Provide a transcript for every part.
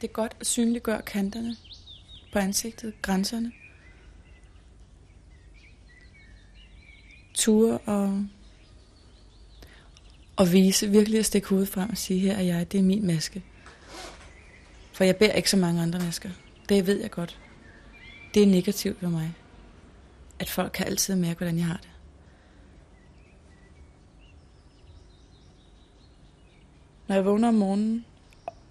Det er godt at synliggøre kanterne på ansigtet, grænserne. Ture og, og vise, virkelig at stikke hovedet frem og sige, her er jeg, det er min maske. For jeg bærer ikke så mange andre masker. Det ved jeg godt. Det er negativt for mig. At folk kan altid mærke, hvordan jeg har det. Når jeg vågner om morgenen,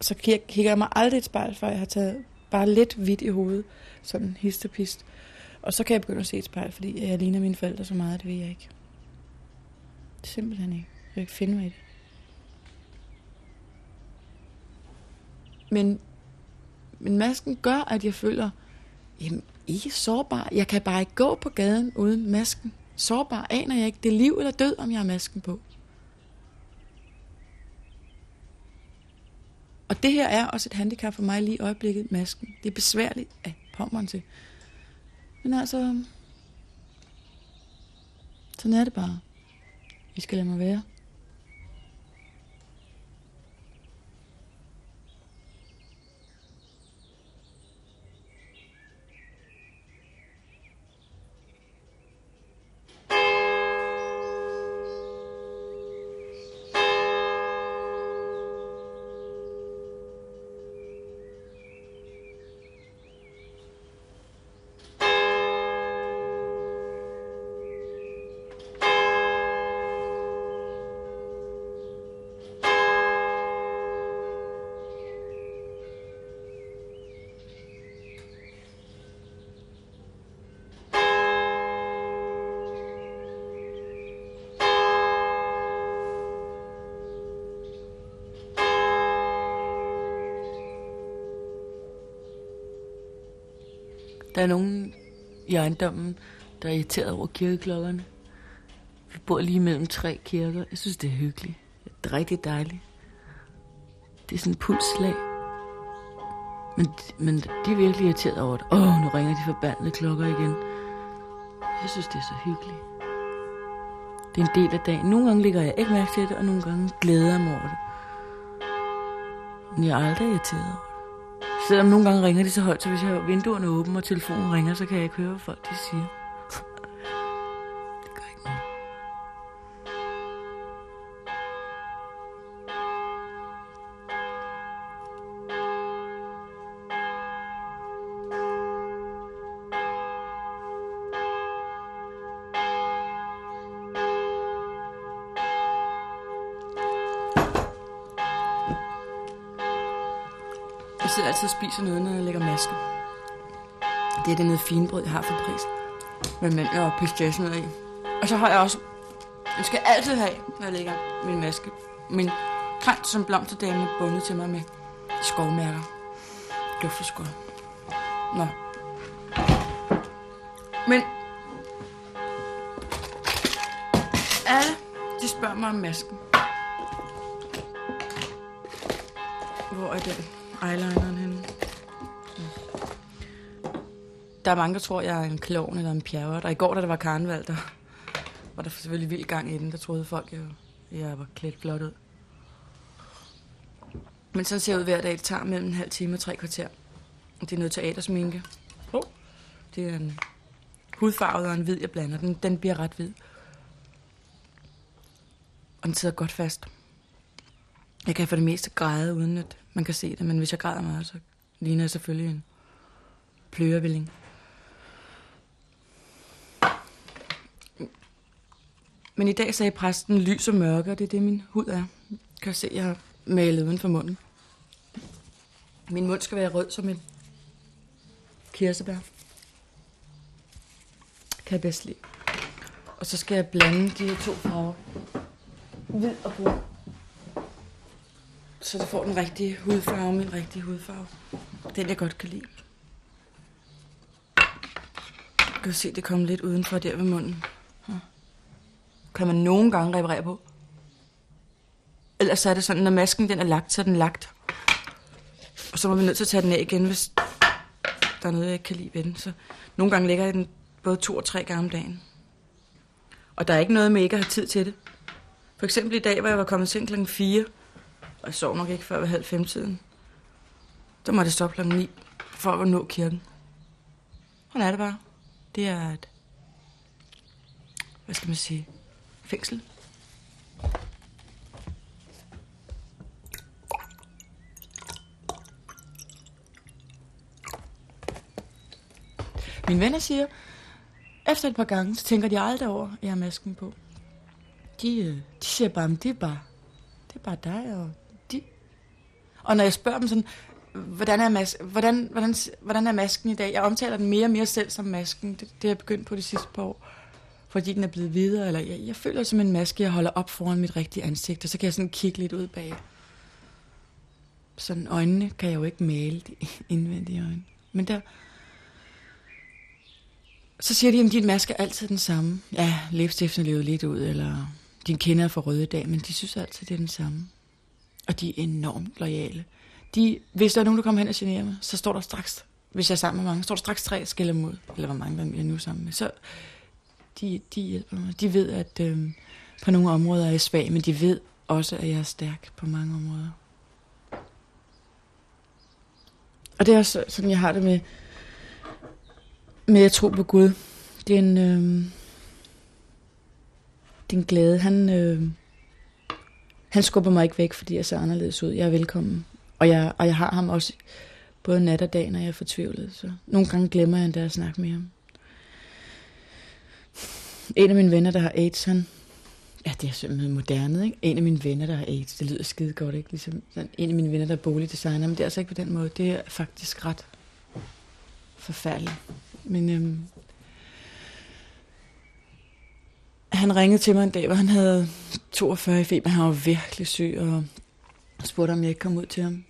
så kigger jeg mig aldrig et spejl, før jeg har taget bare lidt hvidt i hovedet. Sådan histopist. og så kan jeg begynde at se et spejl, fordi jeg ligner mine forældre så meget, det ved jeg ikke. Simpelthen ikke. Jeg kan ikke finde mig i det. Men, men masken gør, at jeg føler, jamen, ikke er sårbar. Jeg kan bare ikke gå på gaden uden masken. Sårbar aner jeg ikke. Det er liv eller død, om jeg har masken på. Og det her er også et handicap for mig lige i øjeblikket, masken. Det er besværligt at pommeren til. Men altså, sådan er det bare. Vi skal lade mig være. Der er nogen i ejendommen, der er irriteret over kirkeklokkerne. Vi bor lige mellem tre kirker. Jeg synes, det er hyggeligt. Det er rigtig dejligt. Det er sådan et pulsslag. Men, men de er virkelig irriteret over det. Åh, oh, nu ringer de forbandede klokker igen. Jeg synes, det er så hyggeligt. Det er en del af dagen. Nogle gange ligger jeg ikke mærke til det, og nogle gange glæder jeg mig over det. Men jeg er aldrig irriteret over det. Selvom nogle gange ringer de så højt, så hvis jeg har vinduerne åbne og telefonen ringer, så kan jeg ikke høre, hvad folk de siger. Altid spiser noget, når jeg lægger maske. Det er det noget finbrød, jeg har for pris. Med mandler og pistachienødder i. Og så har jeg også... Jeg skal altid have, når jeg lægger min maske. Min krans som blomsterdame bundet til mig med skovmærker. Dufter skov. Nå. Men... Alle, de spørger mig om masken. Hvor er den? eyelineren henne. Der er mange, der tror, jeg er en klovn eller en pjerret. Og i går, da der var karneval, der var der selvfølgelig vild gang i den. Der troede folk, jeg, jeg var klædt flot ud. Men sådan ser jeg ud hver dag. Det tager mellem en halv time og tre kvarter. Det er noget teatersminke. Oh. Det er en hudfarvet og en hvid, jeg blander. Den, den bliver ret hvid. Og den sidder godt fast. Jeg kan for det meste græde, uden at man kan se det. Men hvis jeg græder meget, så ligner jeg selvfølgelig en plørevilling. Men i dag sagde præsten lys og mørke, og det er det, min hud er. Kan se, jeg har malet uden for munden. Min mund skal være rød som en kirsebær. Kan jeg bedst lide. Og så skal jeg blande de her to farver. Hvid og brun så det får den rigtige hudfarve, min rigtige hudfarve. Den, jeg godt kan lide. Jeg kan se, det kommer lidt udenfor der ved munden. Kan man nogle gange reparere på. Ellers så er det sådan, når masken den er lagt, så er den lagt. Og så må vi nødt til at tage den af igen, hvis der er noget, jeg ikke kan lide ved den. Så nogle gange lægger jeg den både to og tre gange om dagen. Og der er ikke noget med ikke at have tid til det. For eksempel i dag, hvor jeg var kommet sent klokken 4, og jeg sov nok ikke før ved halv fem tiden. Så må det stoppe klokken 9 for at nå kirken. Sådan er det bare. Det er et, hvad skal man sige, fængsel. Mine venner siger, efter et par gange, så tænker de aldrig over, at jeg har masken på. De, øh, de siger bare, det er bare, det er bare dig, og de. Og når jeg spørger dem sådan, hvordan er, mas- hvordan, hvordan, hvordan er masken i dag? Jeg omtaler den mere og mere selv som masken. Det, det er jeg begyndt på de sidste par år. Fordi den er blevet videre. Eller jeg, jeg føler som en maske, jeg holder op foran mit rigtige ansigt. Og så kan jeg sådan kigge lidt ud bag. Sådan øjnene kan jeg jo ikke male de indvendige øjne. Men der, så siger de, at din maske er altid den samme. Ja, læbstiften er lidt ud, eller din kinder er for røde i dag, men de synes altid, det er den samme. Og de er enormt lojale. De, hvis der er nogen, der kommer hen og generer mig, så står der straks, hvis jeg er sammen med mange, står der straks tre skælder mod, eller hvor mange der er nu sammen med. Så de, de hjælper mig. De ved, at øh, på nogle områder er jeg svag, men de ved også, at jeg er stærk på mange områder. Og det er også sådan, jeg har det med, med at tro på Gud. Det er en, øh, det er en glæde. Han, øh, han skubber mig ikke væk, fordi jeg ser anderledes ud. Jeg er velkommen. Og jeg, og jeg har ham også både nat og dag, når jeg er fortvivlet. Så nogle gange glemmer jeg endda at snakke med ham. En af mine venner, der har AIDS, han... Ja, det er simpelthen moderne, ikke? En af mine venner, der har AIDS, det lyder skide godt, ikke? Ligesom sådan, en af mine venner, der er boligdesigner, men det er altså ikke på den måde. Det er faktisk ret forfærdeligt. Men øhm, han ringede til mig en dag, hvor han havde 42 i feber. Han var virkelig syg, og spurgte, om jeg ikke kom ud til ham.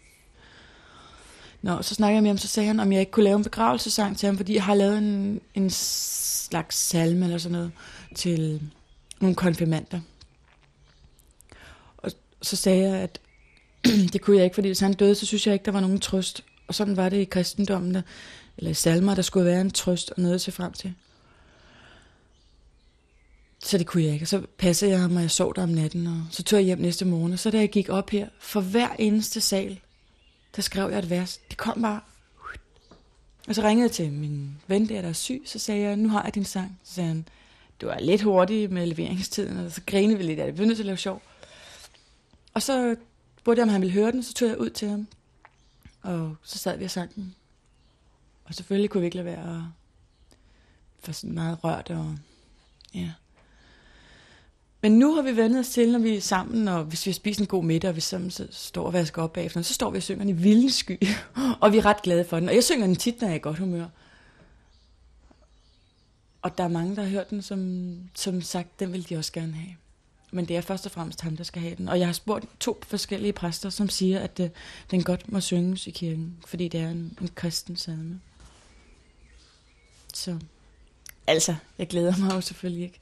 Nå, så snakkede jeg med ham, så sagde han, om jeg ikke kunne lave en begravelsesang til ham, fordi jeg har lavet en, en slags salme eller sådan noget til nogle konfirmander. Og så sagde jeg, at det kunne jeg ikke, fordi hvis han døde, så synes jeg ikke, der var nogen trøst. Og sådan var det i kristendommen, der, eller i salmer, der skulle være en trøst og noget at se frem til. Så det kunne jeg ikke. Og så passede jeg ham, og jeg sov der om natten, og så tog jeg hjem næste morgen. Og så da jeg gik op her, for hver eneste sal, der skrev jeg et vers. Det kom bare. Og så ringede jeg til min ven der, der er syg, så sagde jeg, nu har jeg din sang. Så sagde han, du er lidt hurtig med leveringstiden, og så grinede vi lidt af det. Vi var nødt til at lave sjov. Og så spurgte jeg, om han ville høre den, så tog jeg ud til ham. Og så sad vi og sang den. Og selvfølgelig kunne vi ikke lade være at for sådan meget rørt og ja. Men nu har vi vendt os til, når vi er sammen, og hvis vi har spist en god middag, og vi sammen så står og vasker op bagefter, så står vi og synger den i vilden sky, og vi er ret glade for den. Og jeg synger den tit, når jeg er i godt humør. Og der er mange, der har hørt den, som, som sagt, den vil de også gerne have. Men det er først og fremmest ham, der skal have den. Og jeg har spurgt to forskellige præster, som siger, at uh, den godt må synges i kirken, fordi det er en, en kristen salme. Så altså, jeg glæder mig jo selvfølgelig ikke.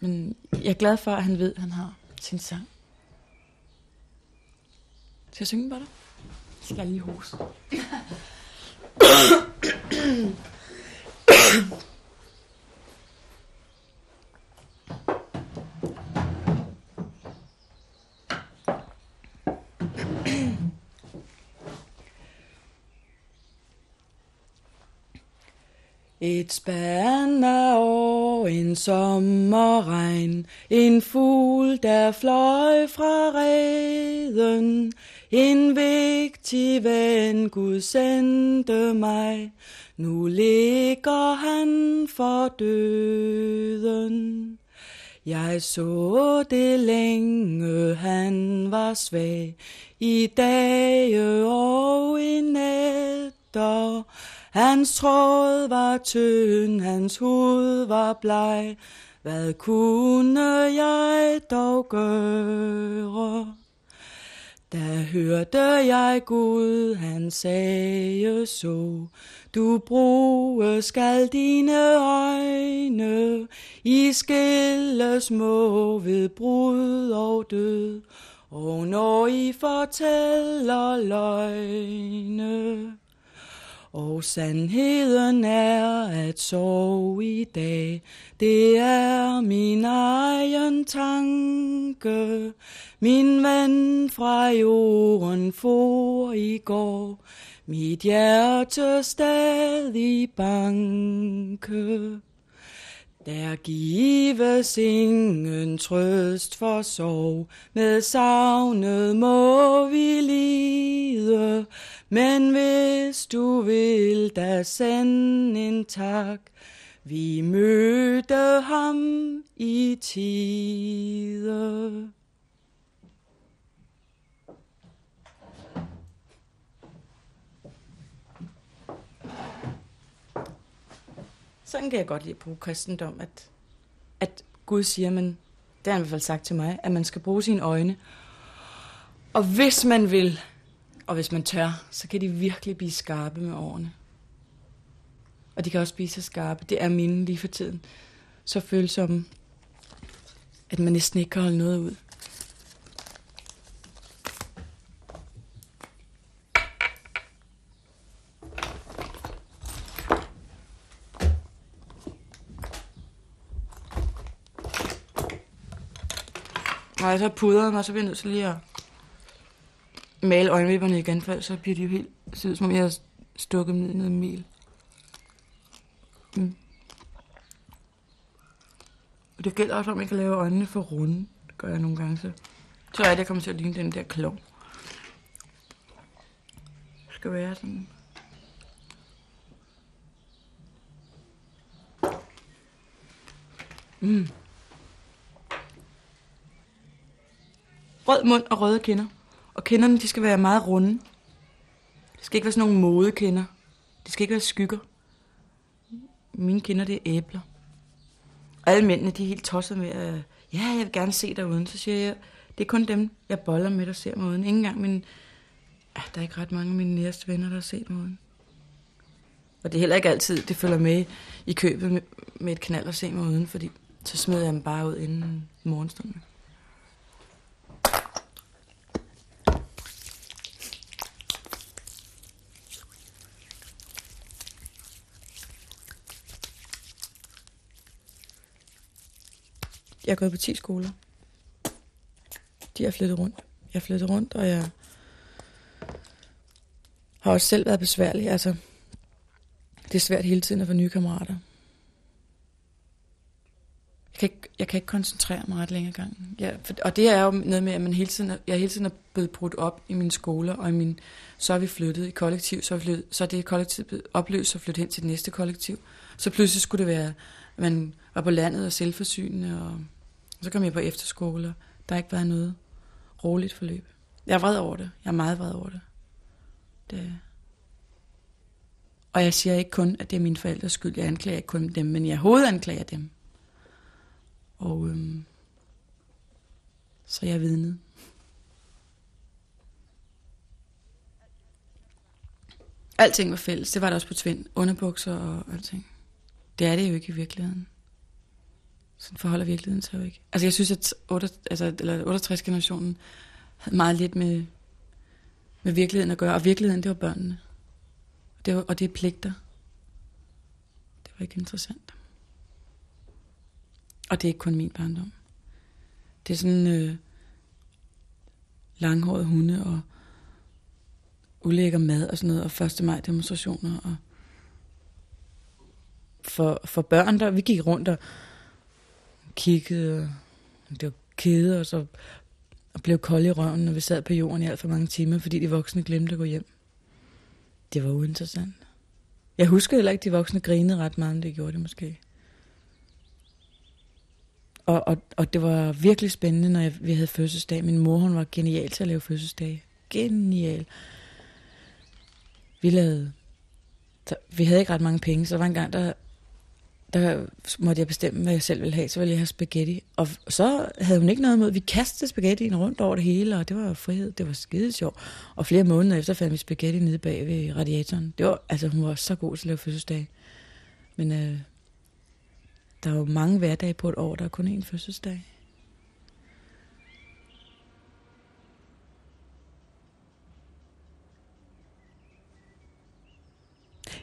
Men jeg er glad for, at han ved, at han har sin sang. Skal jeg synge på dig? Skal jeg lige hose? Et spand af år, en sommerregn, en fugl, der fløj fra reden, en vigtig ven, Gud sendte mig, nu ligger han for døden. Jeg så det længe, han var svag, i dage og i nætter, Hans tråd var tynd, hans hud var bleg. Hvad kunne jeg dog gøre? Da hørte jeg Gud, han sagde så, du bruge skal dine øjne, i skilles små ved brud og død, og når I fortæller løgne. Og sandheden er at sove i dag, det er min egen tanke. Min ven fra jorden for i går, mit hjerte stadig banke. Der gives ingen trøst for sorg, med savnet må vi lide. Men hvis du vil da sende en tak, vi mødte ham i tide. Sådan kan jeg godt lide at bruge kristendom, at, at Gud siger, men det har han i hvert fald sagt til mig, at man skal bruge sine øjne. Og hvis man vil, og hvis man tør, så kan de virkelig blive skarpe med årene. Og de kan også blive så skarpe. Det er mine lige for tiden. Så følsomme, at man næsten ikke kan holde noget ud. faktisk har så pudret mig, så bliver jeg nødt til lige at male øjenvipperne igen, for så bliver de jo helt... ser ud som om jeg har stukket dem ned i noget mel. Mm. Og det gælder også om, jeg kan lave øjnene for runde. Det gør jeg nogle gange, så, så er det, jeg kommer til at ligne den der klov. Det skal være sådan. Mm. Rød mund og røde kinder. Og kinderne, de skal være meget runde. Det skal ikke være sådan nogle modekinder. Det skal ikke være skygger. Mine kinder, det er æbler. Og alle mændene, de er helt tosset med, at ja, jeg vil gerne se dig uden. Så siger jeg, det er kun dem, jeg boller med, der ser mig uden. Ingen gang min... Ja, der er ikke ret mange af mine nærmeste venner, der har set mig uden. Og det er heller ikke altid, det følger med i købet med, med et knald at se mig uden, fordi så smider jeg dem bare ud inden morgenstunden. Jeg er gået på 10 skoler. De har flyttet rundt. Jeg har flyttet rundt, og jeg har også selv været besværlig. Altså, det er svært hele tiden at få nye kammerater. Jeg kan ikke, jeg kan ikke koncentrere mig ret længe gang. Ja, for, og det er jo noget med, at man hele tiden, jeg hele tiden er blevet brudt op i mine skoler, og i min, så er vi flyttet i kollektiv, så er, flyttet, så er det kollektiv blevet opløst og flyttet hen til det næste kollektiv. Så pludselig skulle det være, at man var på landet og selvforsynende, og så kom jeg på efterskole, og der har ikke været noget roligt forløb. Jeg er vred over det. Jeg er meget vred over det. det. Og jeg siger ikke kun, at det er mine forældres skyld. Jeg anklager ikke kun dem, men jeg hovedanklager dem. Og øhm, så jeg er vidnet. Alting var fælles. Det var der også på Tvind. Underbukser og alting. Det er det jo ikke i virkeligheden. Sådan forholder virkeligheden sig jo ikke. Altså jeg synes, at 8, altså, eller 68-generationen havde meget lidt med, med virkeligheden at gøre. Og virkeligheden, det var børnene. Det var, og det er pligter. Det var ikke interessant. Og det er ikke kun min barndom. Det er sådan øh, langhåret hunde og ulækker mad og sådan noget, og 1. maj demonstrationer. Og for, for børn, der vi gik rundt og kiggede, og det var kede, og så og blev kold i røven, når vi sad på jorden i alt for mange timer, fordi de voksne glemte at gå hjem. Det var uinteressant. Jeg husker heller ikke, at de voksne grinede ret meget, men det gjorde de måske. Og, og, og det var virkelig spændende, når jeg, vi havde fødselsdag. Min mor, hun var genial til at lave fødselsdag. Genial. Vi lavede... Vi havde ikke ret mange penge, så der var en gang, der, der måtte jeg bestemme, hvad jeg selv ville have. Så ville jeg have spaghetti. Og så havde hun ikke noget imod. Vi kastede spaghettien rundt over det hele, og det var frihed. Det var skide sjovt. Og flere måneder efter fandt vi spaghetti nede bag ved radiatoren. Det var, altså, hun var så god til at lave fødselsdag. Men øh, der er jo mange hverdage på et år, der er kun én fødselsdag.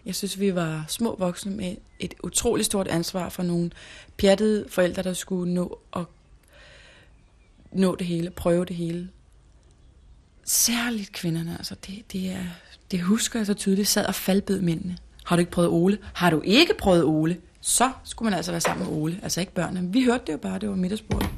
Jeg synes, vi var små voksne med et utroligt stort ansvar for nogle pjattede forældre, der skulle nå at nå det hele, prøve det hele. Særligt kvinderne, altså det, det, er, det husker jeg så tydeligt, sad og faldbed mændene. Har du ikke prøvet Ole? Har du ikke prøvet Ole? Så skulle man altså være sammen med Ole, altså ikke børnene. Vi hørte det jo bare, det var middagsbordet.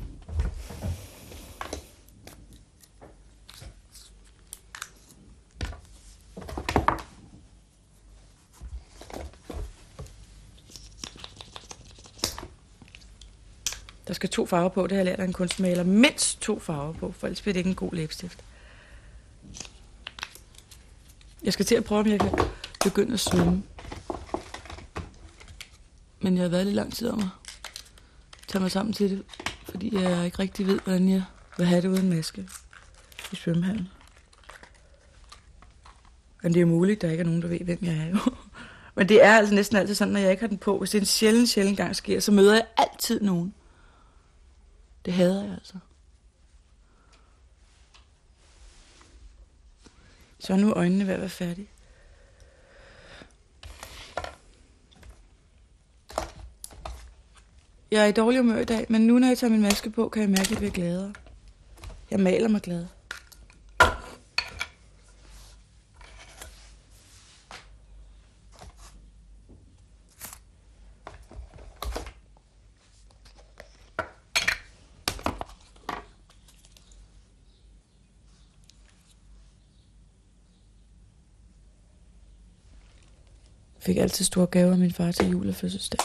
Der skal to farver på, det har jeg lært af en kunstmaler. Mindst to farver på, for ellers bliver det ikke en god læbestift. Jeg skal til at prøve, om jeg kan begynde at svømme. Men jeg har været lidt lang tid om at tage mig sammen til det, fordi jeg ikke rigtig ved, hvordan jeg vil have det uden maske i svømmehallen. Men det er muligt, der ikke er nogen, der ved, hvem jeg er jo. Men det er altså næsten altid sådan, når jeg ikke har den på. Hvis det er en sjældent, sjældent gang sker, så møder jeg altid nogen. Det hader jeg altså. Så er nu øjnene ved at være færdige. Jeg er i dårlig humør i dag, men nu når jeg tager min maske på, kan jeg mærke, at jeg bliver gladere. Jeg maler mig glad. Fik altid store gaver af min far til jul og fødselsdag.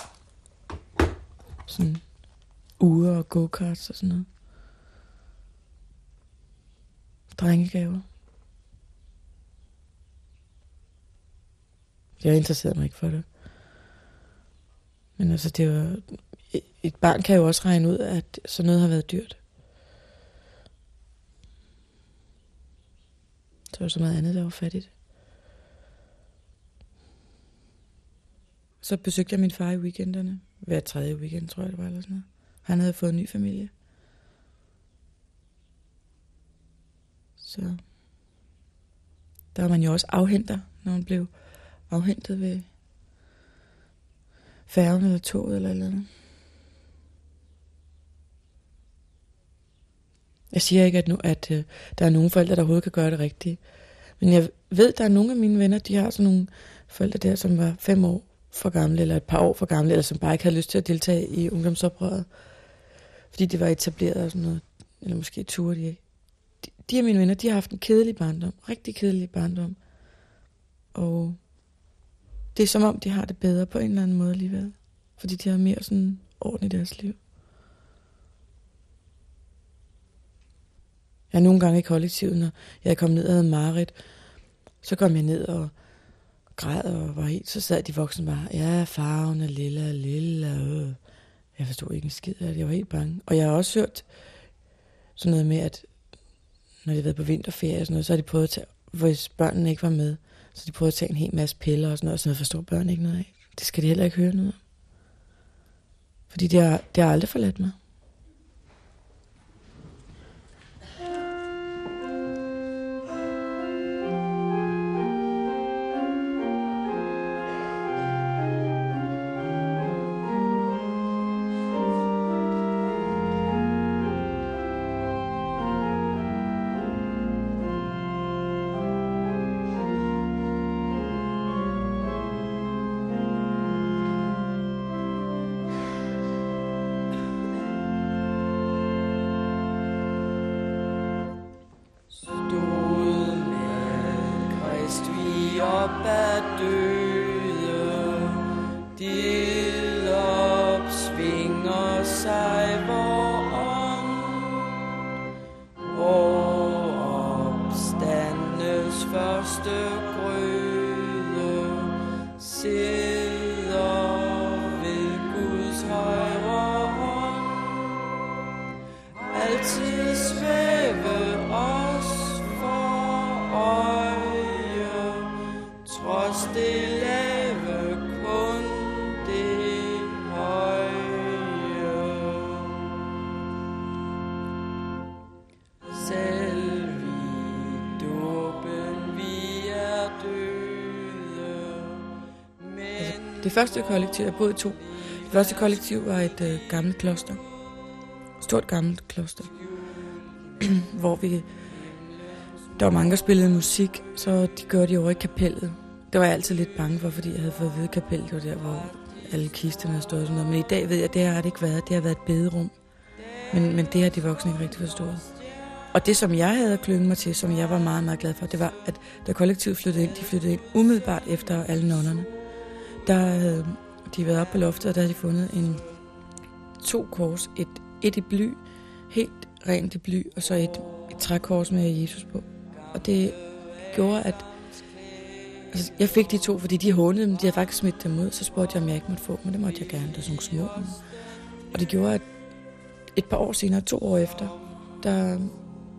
Sådan uger og go-karts og sådan noget. Drengegaver. Jeg interesserede mig ikke for det. Men altså, det var... Et barn kan jo også regne ud, at sådan noget har været dyrt. Så var så meget andet, der var fattigt. Så besøgte jeg min far i weekenderne. Hver tredje weekend, tror jeg det var, eller sådan noget. Han havde fået en ny familie. Så der var man jo også afhenter, når man blev afhentet ved færgen eller toget eller eller andet. Jeg siger ikke, at, nu, at øh, der er nogen forældre, der overhovedet kan gøre det rigtigt. Men jeg ved, at der er nogle af mine venner, de har sådan nogle forældre der, som var fem år for gamle, eller et par år for gamle, eller som bare ikke havde lyst til at deltage i ungdomsoprøret, fordi det var etableret og sådan noget, eller måske turde de ikke. De, de af mine venner, de har haft en kedelig barndom, rigtig kedelig barndom, og det er som om, de har det bedre på en eller anden måde alligevel, fordi de har mere sådan orden i deres liv. Jeg er nogle gange i kollektivet, når jeg er kommet ned og havde Marit, så kom jeg ned og græd og var helt, så sad de voksne bare, ja, farven er lilla, lilla, øh. Jeg forstod ikke en skid af det, jeg var helt bange. Og jeg har også hørt sådan noget med, at når de har været på vinterferie og sådan noget, så har de prøvet at tage, hvis børnene ikke var med, så de prøvede at tage en hel masse piller og sådan noget, og sådan noget forstår børn ikke noget af. Det skal de heller ikke høre noget om. Fordi det har, det har aldrig forladt mig. Det første kollektiv, jeg boede i to. Det første kollektiv var et øh, gammelt kloster. Stort gammelt kloster. hvor vi... Der var mange, der spillede musik, så de gjorde det over i kapellet. Det var jeg altid lidt bange for, fordi jeg havde fået at vide, at kapellet var der, hvor alle kisterne har stået og sådan noget. Men i dag ved jeg, at det har det ikke været. Det har været et bederum. Men, men det har de voksne ikke rigtig forstået. Og det, som jeg havde klynget mig til, som jeg var meget, meget glad for, det var, at da kollektivet flyttede ind, de flyttede ind umiddelbart efter alle nonnerne. Der havde de været oppe på loftet, og der havde de fundet en to kors. Et, et i bly, helt rent i bly, og så et, et trækors med Jesus på. Og det gjorde, at altså, jeg fik de to, fordi de hånede dem. De havde faktisk smidt dem ud. Så spurgte jeg, om jeg ikke måtte få dem, men det måtte jeg gerne. Det var sådan nogle små. Og det gjorde, at et par år senere, to år efter, der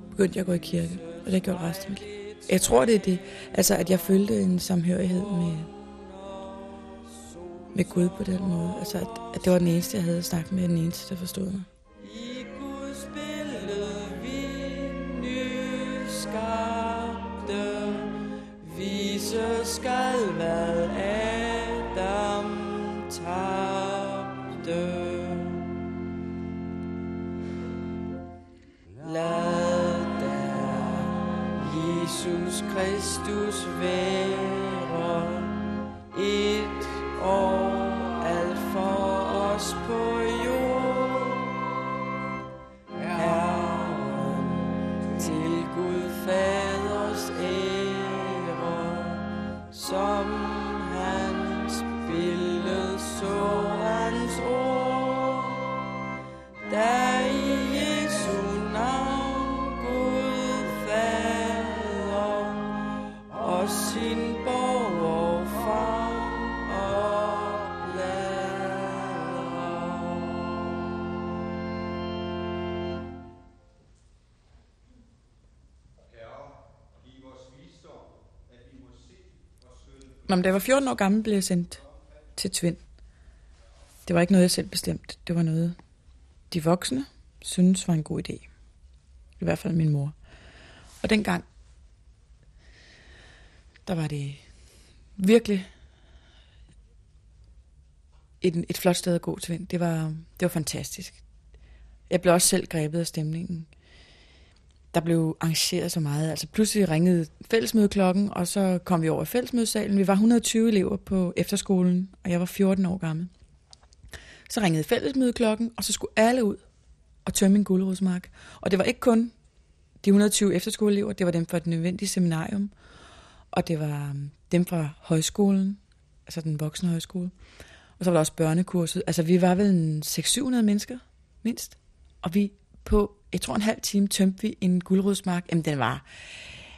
begyndte jeg at gå i kirke. Og det har gjort resten af mit liv. Jeg tror, det er det. Altså, at jeg følte en samhørighed med, med Gud på den måde. Altså, at, at det var den eneste, jeg havde snakket med, den eneste, der forstod mig. I Guds billede vi nyskabte, vise skal hvad Adam tabte. Lad da Jesus Kristus være et og alt for os på jorden. Jamen, da jeg var 14 år gammel, blev jeg sendt til Tvind. Det var ikke noget, jeg selv bestemte. Det var noget, de voksne synes var en god idé. I hvert fald min mor. Og dengang, der var det virkelig et, et flot sted at gå til vind. Det var, det var fantastisk. Jeg blev også selv grebet af stemningen. Der blev arrangeret så meget. Altså pludselig ringede fællesmødeklokken, og så kom vi over i fællesmødesalen. Vi var 120 elever på efterskolen, og jeg var 14 år gammel. Så ringede fællesmødeklokken, og så skulle alle ud og tømme en guldrodsmark. Og det var ikke kun de 120 efterskoleelever, det var dem fra det nødvendige seminarium, og det var øhm, dem fra højskolen, altså den voksne højskole. Og så var der også børnekurset. Altså vi var vel 600-700 mennesker, mindst. Og vi på, jeg tror en halv time, tømte vi en guldrødsmark. Jamen den var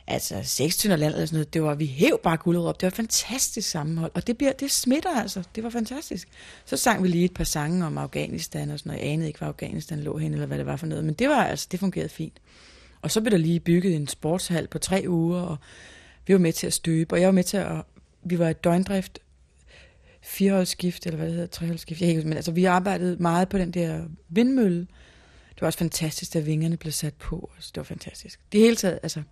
altså 6 tynder land eller sådan noget. Det var, vi hæv bare guldrød op. Det var et fantastisk sammenhold. Og det, bliver, det smitter altså. Det var fantastisk. Så sang vi lige et par sange om Afghanistan og sådan noget. Jeg anede ikke, hvor Afghanistan lå hen, eller hvad det var for noget. Men det var altså, det fungerede fint. Og så blev der lige bygget en sportshal på tre uger, og vi var med til at støbe, og jeg var med til at, vi var et døgndrift, fireholdsskift, eller hvad det hedder, treholdsskift, jeg ikke, men altså vi arbejdede meget på den der vindmølle. Det var også fantastisk, da vingerne blev sat på, altså, det var fantastisk. Det hele taget, altså,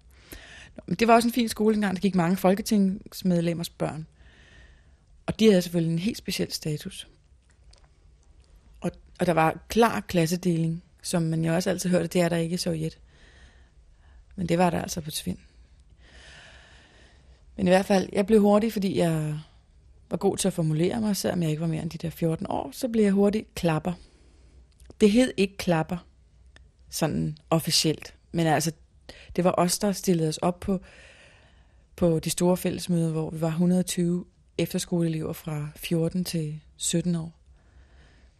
det var også en fin skole engang, der gik mange folketingsmedlemmers børn. Og de havde selvfølgelig en helt speciel status. Og, og der var klar klassedeling, som man jo også altid hørte, det er der ikke i Sovjet. Men det var der altså på Tvind. Men i hvert fald, jeg blev hurtig, fordi jeg var god til at formulere mig, selvom jeg ikke var mere end de der 14 år, så blev jeg hurtigt klapper. Det hed ikke klapper, sådan officielt, men altså, det var os, der stillede os op på, på de store fællesmøder, hvor vi var 120 efterskoleelever fra 14 til 17 år.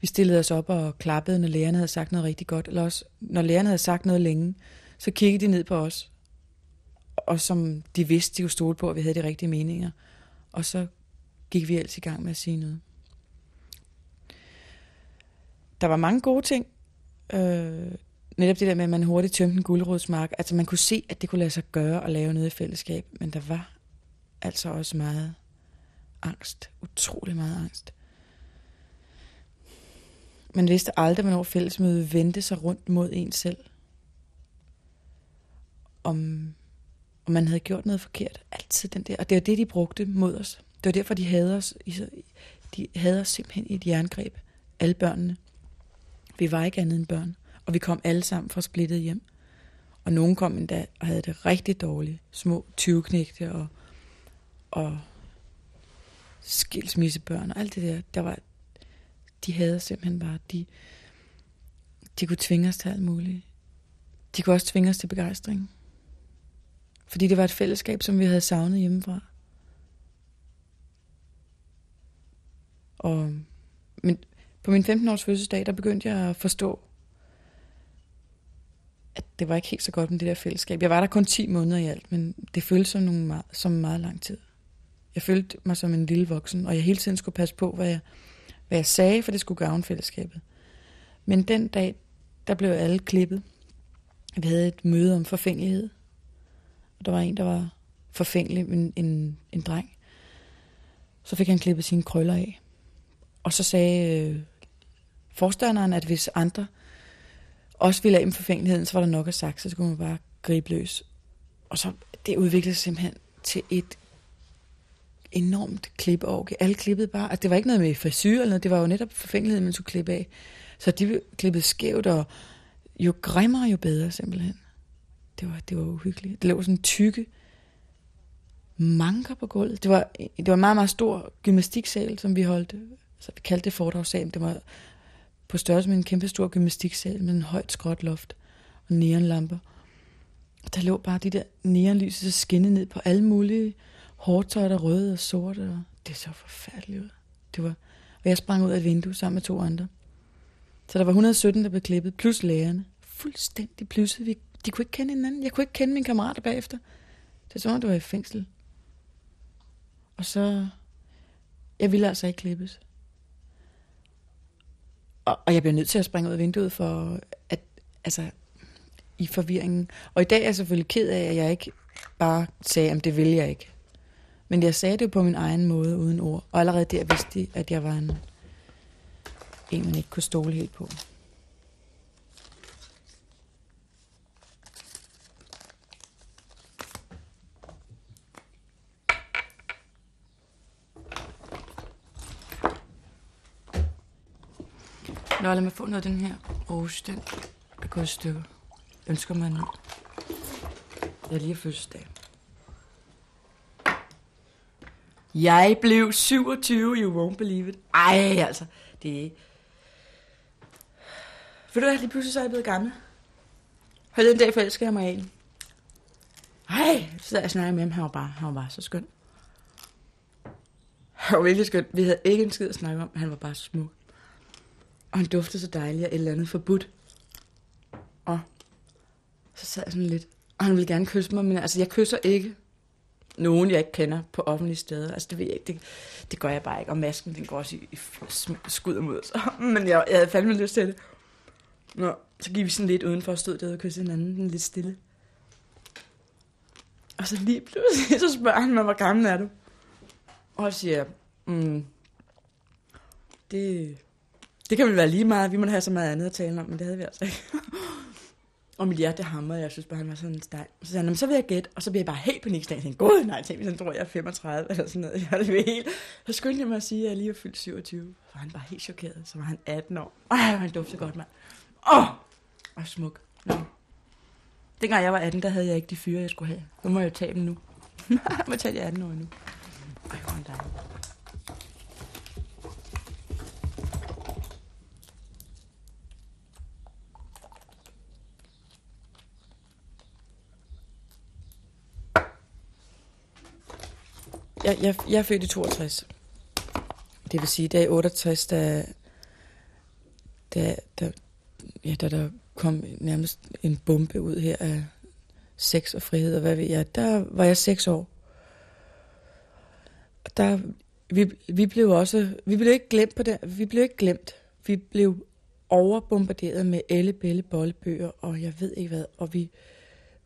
Vi stillede os op og klappede, når lærerne havde sagt noget rigtig godt, eller også når lærerne havde sagt noget længe, så kiggede de ned på os, og som de vidste, de kunne stole på, at vi havde de rigtige meninger. Og så gik vi ellers i gang med at sige noget. Der var mange gode ting. Øh, netop det der med, at man hurtigt tømte en guldrodsmark. Altså man kunne se, at det kunne lade sig gøre at lave noget i fællesskab. Men der var altså også meget angst. Utrolig meget angst. Man vidste aldrig, hvornår fællesmødet vendte sig rundt mod en selv. Om, om man havde gjort noget forkert. Altid den der. Og det var det, de brugte mod os. Det var derfor, de havde os i, de havde os simpelthen i et jerngreb. Alle børnene. Vi var ikke andet end børn. Og vi kom alle sammen fra splittet hjem. Og nogen kom endda og havde det rigtig dårligt. Små 20 og, og skilsmissebørn og alt det der. der var, de havde simpelthen bare, de, de kunne tvinge os til alt muligt. De kunne også tvinge os til begejstring. Fordi det var et fællesskab, som vi havde savnet hjemmefra. Og, men på min 15-års fødselsdag, der begyndte jeg at forstå, at det var ikke helt så godt med det der fællesskab. Jeg var der kun 10 måneder i alt, men det føltes som, nogle meget, som meget lang tid. Jeg følte mig som en lille voksen, og jeg hele tiden skulle passe på, hvad jeg, hvad jeg sagde, for det skulle gavne fællesskabet. Men den dag, der blev alle klippet. Vi havde et møde om forfængelighed. Og der var en, der var forfængelig, en, en, en dreng. Så fik han klippet sine krøller af. Og så sagde øh, forstanderen, at hvis andre også ville af med forfængeligheden, så var der nok at sagt, så skulle man bare gribe løs. Og så det udviklede sig simpelthen til et enormt klippeorg. Alle klippede bare. Altså, det var ikke noget med frisyr eller noget. Det var jo netop forfængeligheden, man skulle klippe af. Så de klippede skævt, og jo grimmere, jo bedre simpelthen. Det var, det var uhyggeligt. Det lå sådan tykke manker på gulvet. Det var, det var en meget, meget stor gymnastiksal, som vi holdte. Så vi kaldte det foredragssal. Det var på størrelse med en kæmpe stor gymnastiksal med en højt skråt loft og neonlamper. Og der lå bare de der neonlys, så skinnede ned på alle mulige hårdtøj, der røde og sorte. Og det så forfærdeligt ud. Det var, og jeg sprang ud af et vindue sammen med to andre. Så der var 117, der blev klippet, plus lærerne. Fuldstændig plusset. Vi, de kunne ikke kende hinanden. Jeg kunne ikke kende mine kammerater bagefter. Det er som om, det var i fængsel. Og så... Jeg ville altså ikke klippes. Og, og jeg bliver nødt til at springe ud af vinduet for at... Altså, i forvirringen. Og i dag er jeg selvfølgelig ked af, at jeg ikke bare sagde, at det vil jeg ikke. Men jeg sagde det på min egen måde, uden ord. Og allerede der vidste de, at jeg var en, en man ikke kunne stole helt på. Nå, lad mig få noget af den her rose. Den er gået i stykker. Ønsker man nu. Jeg er lige fødselsdag. Jeg blev 27, you won't believe it. Ej, altså, det er... Ved du hvad, lige pludselig så er jeg blevet gammel. den dag forelsker jeg mig af. Ej, så jeg snakkede med ham, han var bare, han var bare så skøn. Han var virkelig skøn. Vi havde ikke en skid at snakke om, han var bare smuk. Og han duftede så dejligt af et eller andet forbudt. Og så sad jeg sådan lidt. Og han ville gerne kysse mig, men altså, jeg kysser ikke nogen, jeg ikke kender på offentlige steder. Altså, det ved jeg ikke. Det, det gør jeg bare ikke. Og masken, den går også i, i skud mod os. Men jeg, jeg havde fandme lyst til det. Nå, så gik vi sådan lidt udenfor og stod der og kyssede hinanden den lidt stille. Og så lige pludselig, så spørger han mig, hvor gammel er du? Og så siger jeg, mm, det, det kan vel være lige meget. Vi må have så meget andet at tale om, men det havde vi altså ikke. Og mit hjerte hamrede, jeg synes bare, han var sådan en steg. Så sagde han, så vil jeg gætte, og så bliver jeg bare helt panikslagen. Jeg tænkte, god nej, tænk, hvis han tror, jeg er 35 eller sådan noget. Jeg det helt. Så skyndte jeg mig at sige, at jeg lige er fyldt 27. Så var han bare helt chokeret. Så var han 18 år. Ej, han duftede godt, mand. Åh, oh, og smuk. Nå. Dengang jeg var 18, der havde jeg ikke de fyre, jeg skulle have. Nu må jeg tage dem nu. jeg må tage de 18 år nu. Ej, hvor er Jeg, jeg, jeg er født i 62. Det vil sige, da i 68, da, da, da, ja, da der kom nærmest en bombe ud her af sex og frihed og hvad ved jeg, der var jeg seks år. Og der, vi, vi blev også, vi blev ikke glemt på det, vi blev ikke glemt. Vi blev overbombarderet med elle, bælle, bollebøger, og jeg ved ikke hvad, og vi,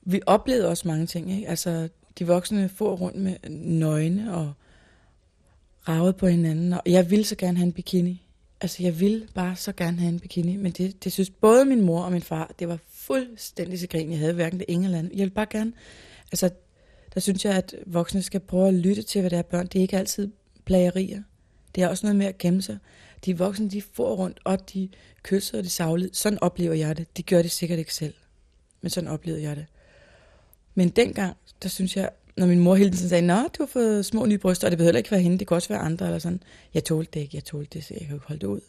vi oplevede også mange ting, ikke? Altså, de voksne får rundt med nøgne og ravet på hinanden. Og jeg ville så gerne have en bikini. Altså, jeg ville bare så gerne have en bikini. Men det, det synes både min mor og min far, det var fuldstændig så grin, jeg havde hverken det ene eller andet. Jeg vil bare gerne... Altså, der synes jeg, at voksne skal prøve at lytte til, hvad der er børn. Det er ikke altid plagerier. Det er også noget med at gemme sig. De voksne, de får rundt, og de kysser, og de savlede. Sådan oplever jeg det. De gør det sikkert ikke selv. Men sådan oplevede jeg det. Men dengang, der synes jeg, når min mor hele tiden sagde, Nå, du har fået små nye bryster, og det behøver ikke være hende, det kan også være andre, eller sådan. Jeg tålte det ikke, jeg tålte det, så jeg kunne ikke holde det ud.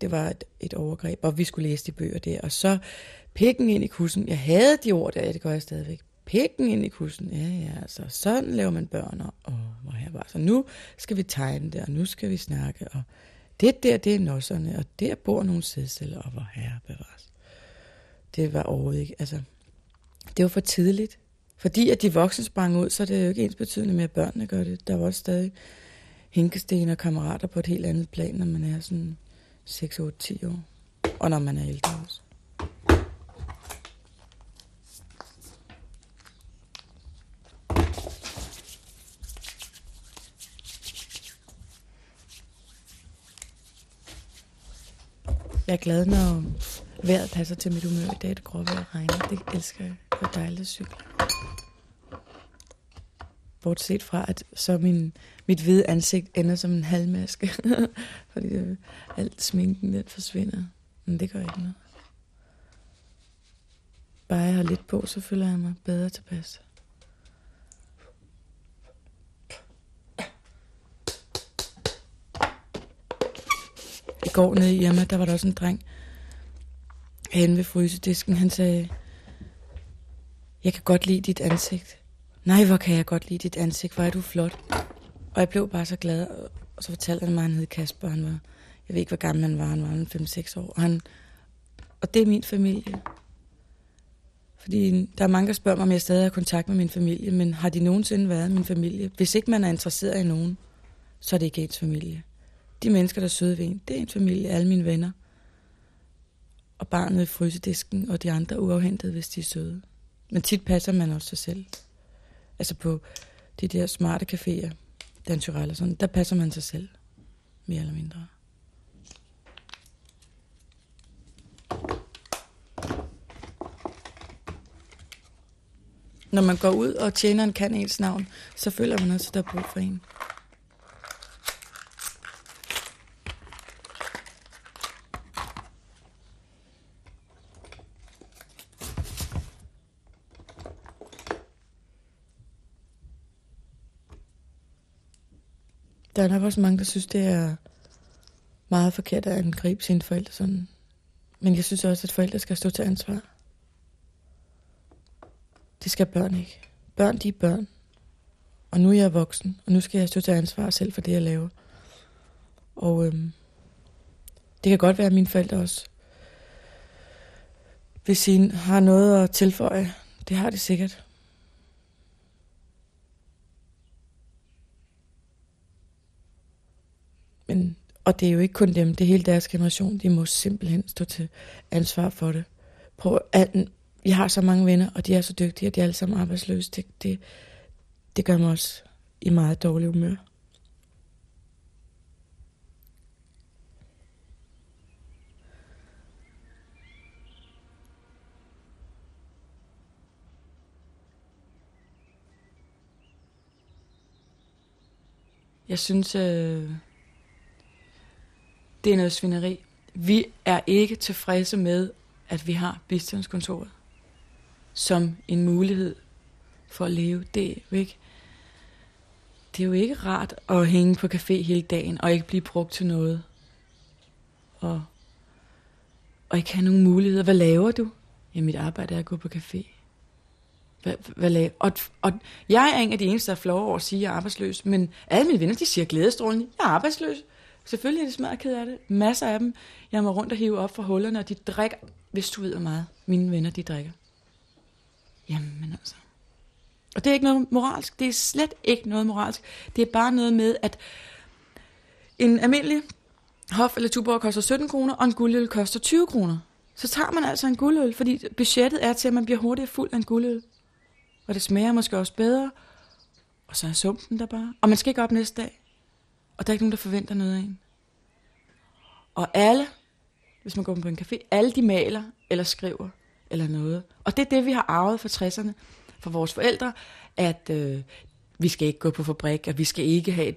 Det var et, et overgreb, og vi skulle læse de bøger der. Og så pikken ind i kussen. Jeg havde de ord der, det gør jeg stadigvæk. Pikken ind i kussen. Ja, ja, altså sådan laver man børn. Og, og hvor jeg var. Så nu skal vi tegne det, og nu skal vi snakke. Og det der, det er nosserne, og der bor nogle sædceller, og hvor herre bevares. Det var overhovedet ikke, altså, det var for tidligt. Fordi at de voksne sprang ud, så er det jo ikke ens betydende med, at børnene gør det. Der var også stadig hænkesten og kammerater på et helt andet plan, når man er sådan 6, 8, 10 år. Og når man er ældre også. Jeg er glad, når vejret passer til mit humør i dag. Det gråvejr regner. Det elsker jeg. Det er dejligt at cykle. Bortset fra, at så min, mit hvide ansigt ender som en halvmaske. Fordi det, alt sminken den forsvinder. Men det gør ikke noget. Bare jeg har lidt på, så føler jeg mig bedre tilpas. I går nede i Irma, der var der også en dreng hen ved frysedisken. Han sagde, jeg kan godt lide dit ansigt. Nej, hvor kan jeg godt lide dit ansigt. Hvor er du flot. Og jeg blev bare så glad. Og så fortalte han mig, at han hed Kasper. Han var, jeg ved ikke, hvor gammel han var. Han var 5-6 år. Og, han, og det er min familie. Fordi der er mange, der spørger mig, om jeg stadig har kontakt med min familie. Men har de nogensinde været min familie? Hvis ikke man er interesseret i nogen, så er det ikke ens familie. De mennesker, der er søde ved en, det er en familie. Alle mine venner. Og barnet i frysedisken, og de andre uafhentede, hvis de er søde. Men tit passer man også sig selv. Altså på de der smarte caféer, Dan og sådan, der passer man sig selv. Mere eller mindre. Når man går ud, og tjeneren kan ens navn, så føler man også, at der er brug for en. Der er nok også mange, der synes, det er meget forkert at angribe sine forældre sådan. Men jeg synes også, at forældre skal stå til ansvar. Det skal børn ikke. Børn, de er børn. Og nu er jeg voksen, og nu skal jeg stå til ansvar selv for det, jeg laver. Og øhm, det kan godt være, at mine forældre også hvis I har noget at tilføje. Det har de sikkert. Men, og det er jo ikke kun dem, det er hele deres generation. De må simpelthen stå til ansvar for det. Prøv at, jeg har så mange venner, og de er så dygtige, og de er alle sammen arbejdsløse. Det, det, det gør mig også i meget dårlig humør. Jeg synes, øh, det er noget svineri. Vi er ikke tilfredse med, at vi har bistandskontoret som en mulighed for at leve. Det er jo ikke, det er jo ikke rart at hænge på café hele dagen og ikke blive brugt til noget. Og, og ikke have nogen muligheder. Hvad laver du? Ja, mit arbejde er at gå på café. Hvad, hvad laver? Og, og jeg er en af de eneste, der er flove over at sige, at jeg er arbejdsløs. Men alle mine venner, de siger glædestrålende, jeg er arbejdsløs. Selvfølgelig er det smadret ked af det. Masser af dem. Jeg må rundt og hive op fra hullerne, og de drikker, hvis du ved hvor meget mine venner, de drikker. Jamen altså. Og det er ikke noget moralsk. Det er slet ikke noget moralsk. Det er bare noget med, at en almindelig hof eller tuborg koster 17 kroner, og en guldøl koster 20 kroner. Så tager man altså en guldøl, fordi budgettet er til, at man bliver hurtigt fuld af en guldøl. Og det smager måske også bedre. Og så er sumpen der bare. Og man skal ikke op næste dag. Og der er ikke nogen, der forventer noget af en. Og alle, hvis man går på en café, alle de maler eller skriver eller noget. Og det er det, vi har arvet fra 60'erne, fra vores forældre, at øh, vi skal ikke gå på fabrik, og vi skal ikke have et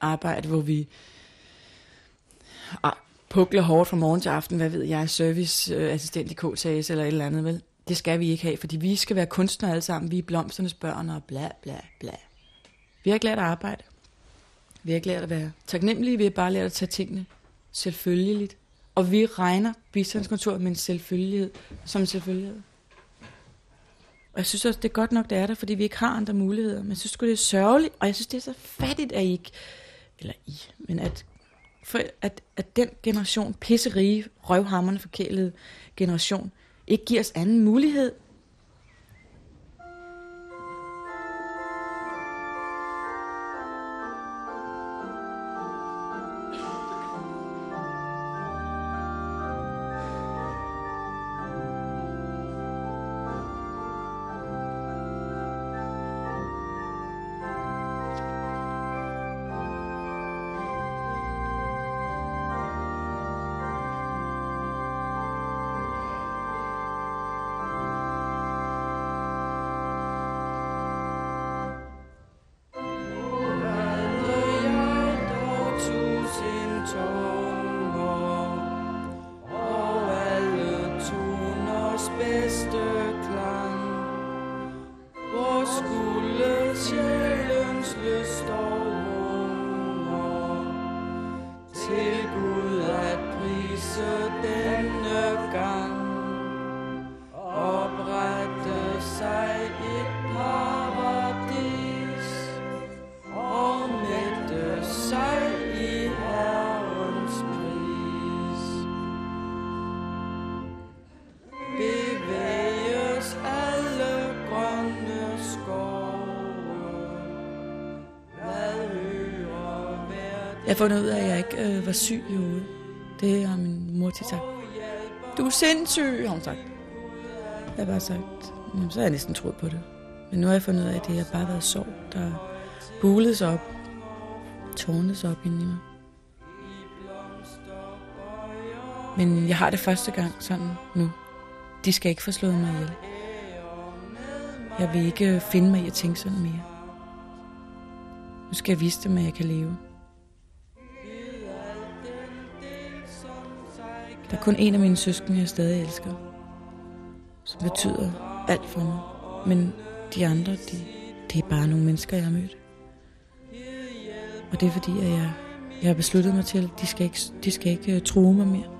arbejde, hvor vi ah, pukler hårdt fra morgen til aften, hvad ved jeg, serviceassistent i KTS eller et eller andet, vel? Det skal vi ikke have, fordi vi skal være kunstnere alle sammen. Vi er blomsternes børn og bla bla bla. Vi har ikke lært at arbejde. Vi har ikke lært at være taknemmelige. Vi har bare lært at tage tingene selvfølgeligt. Og vi regner bistandskontoret med en selvfølgelighed som en selvfølgelighed. Og jeg synes også, det er godt nok, det er der, fordi vi ikke har andre muligheder. Men jeg synes det er sørgeligt, og jeg synes, det er så fattigt, at I ikke, eller I, men at, for at, at den generation, pisserige, røvhammerne forkælede generation, ikke giver os anden mulighed Jeg fundet ud af, at jeg ikke øh, var syg i hovedet. Det har min mor til sagt. Du er sindssyg, har hun sagt. Jeg har bare sagt, jamen, så har jeg næsten troet på det. Men nu har jeg fundet ud af, at det har bare været sorg, der bulede sig op. Tårnede sig op inde i mig. Men jeg har det første gang sådan nu. De skal ikke få slået mig ihjel. Jeg vil ikke øh, finde mig i at tænke sådan mere. Nu skal jeg vise dem, at jeg kan leve. Der er kun en af mine søskende, jeg stadig elsker. Som betyder alt for mig. Men de andre, de, det er bare nogle mennesker, jeg har mødt. Og det er fordi, at jeg, jeg har besluttet mig til, at de skal ikke, de skal ikke øh, true mig mere.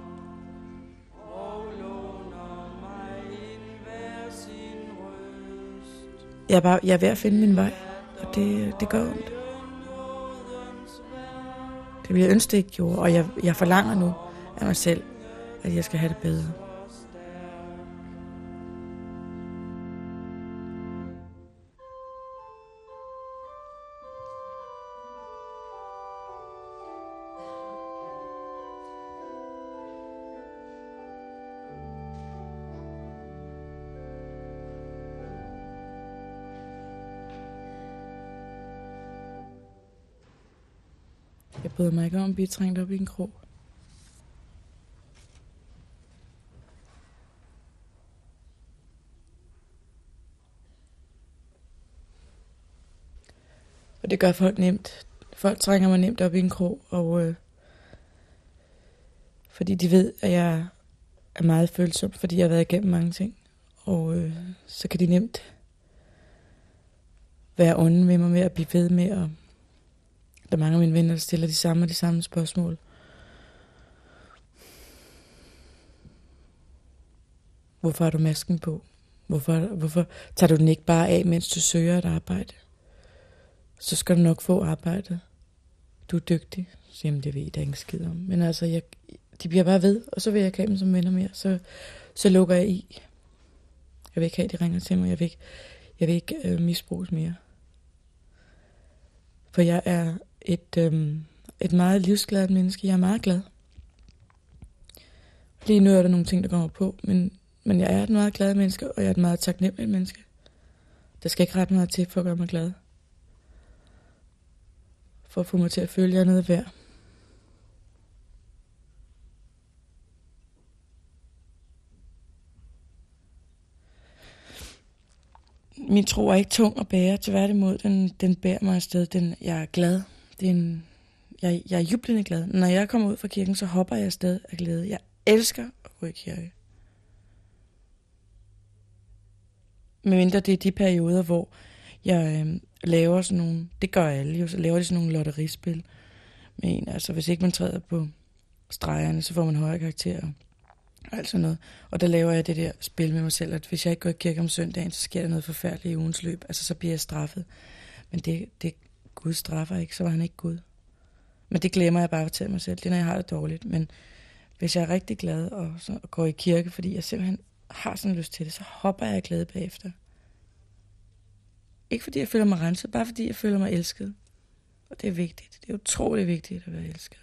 Jeg er, bare, jeg er ved at finde min vej, og det, det gør ondt. Det vil jeg ønske, det ikke gjorde, og jeg, jeg forlanger nu af mig selv, at jeg skal have det bedre. Jeg bryder mig ikke om at blive trængt op i en krog. Det gør folk nemt. Folk trænger mig nemt op i en krog, og øh, fordi de ved, at jeg er meget følsom, fordi jeg har været igennem mange ting. Og øh, så kan de nemt være onde med mig med at blive ved med. Og der er mange af mine venner, der stiller de samme og de samme spørgsmål. Hvorfor har du masken på? Hvorfor, hvorfor tager du den ikke bare af, mens du søger et arbejde? Så skal du nok få arbejde. Du er dygtig. Så jamen, det ved jeg da ikke skid om. Men altså, jeg, de bliver bare ved, og så vil jeg ikke have dem som venner mere. Så, så lukker jeg i. Jeg vil ikke have, at de ringer til mig. Jeg vil ikke, jeg vil ikke øh, misbruges mere. For jeg er et, øh, et meget livsglad menneske. Jeg er meget glad. Lige nu er der nogle ting, der kommer på, men, men jeg er et meget glad menneske, og jeg er et meget taknemmeligt menneske. Der skal ikke ret meget til for at gøre mig glad for at få mig til at føle, at jeg er noget værd. Min tro er ikke tung at bære, tværtimod, den, den bærer mig afsted. Den, jeg er glad. Det er, en, Jeg, jeg er jublende glad. Når jeg kommer ud fra kirken, så hopper jeg afsted af glæde. Jeg elsker at gå i kirke. Medmindre det er de perioder, hvor jeg øh, laver sådan nogle, det gør alle jo, så laver de sådan nogle lotterispil med en. Altså hvis ikke man træder på stregerne, så får man højere karakterer og alt sådan noget. Og der laver jeg det der spil med mig selv, at hvis jeg ikke går i kirke om søndagen, så sker der noget forfærdeligt i ugens løb. Altså så bliver jeg straffet. Men det, det Gud straffer ikke, så var han ikke Gud. Men det glemmer jeg bare at fortælle mig selv. Det er, når jeg har det dårligt. Men hvis jeg er rigtig glad og, så, og går i kirke, fordi jeg simpelthen har sådan lyst til det, så hopper jeg glad bagefter. Ikke fordi jeg føler mig renset, bare fordi jeg føler mig elsket. Og det er vigtigt. Det er utrolig vigtigt at være elsket.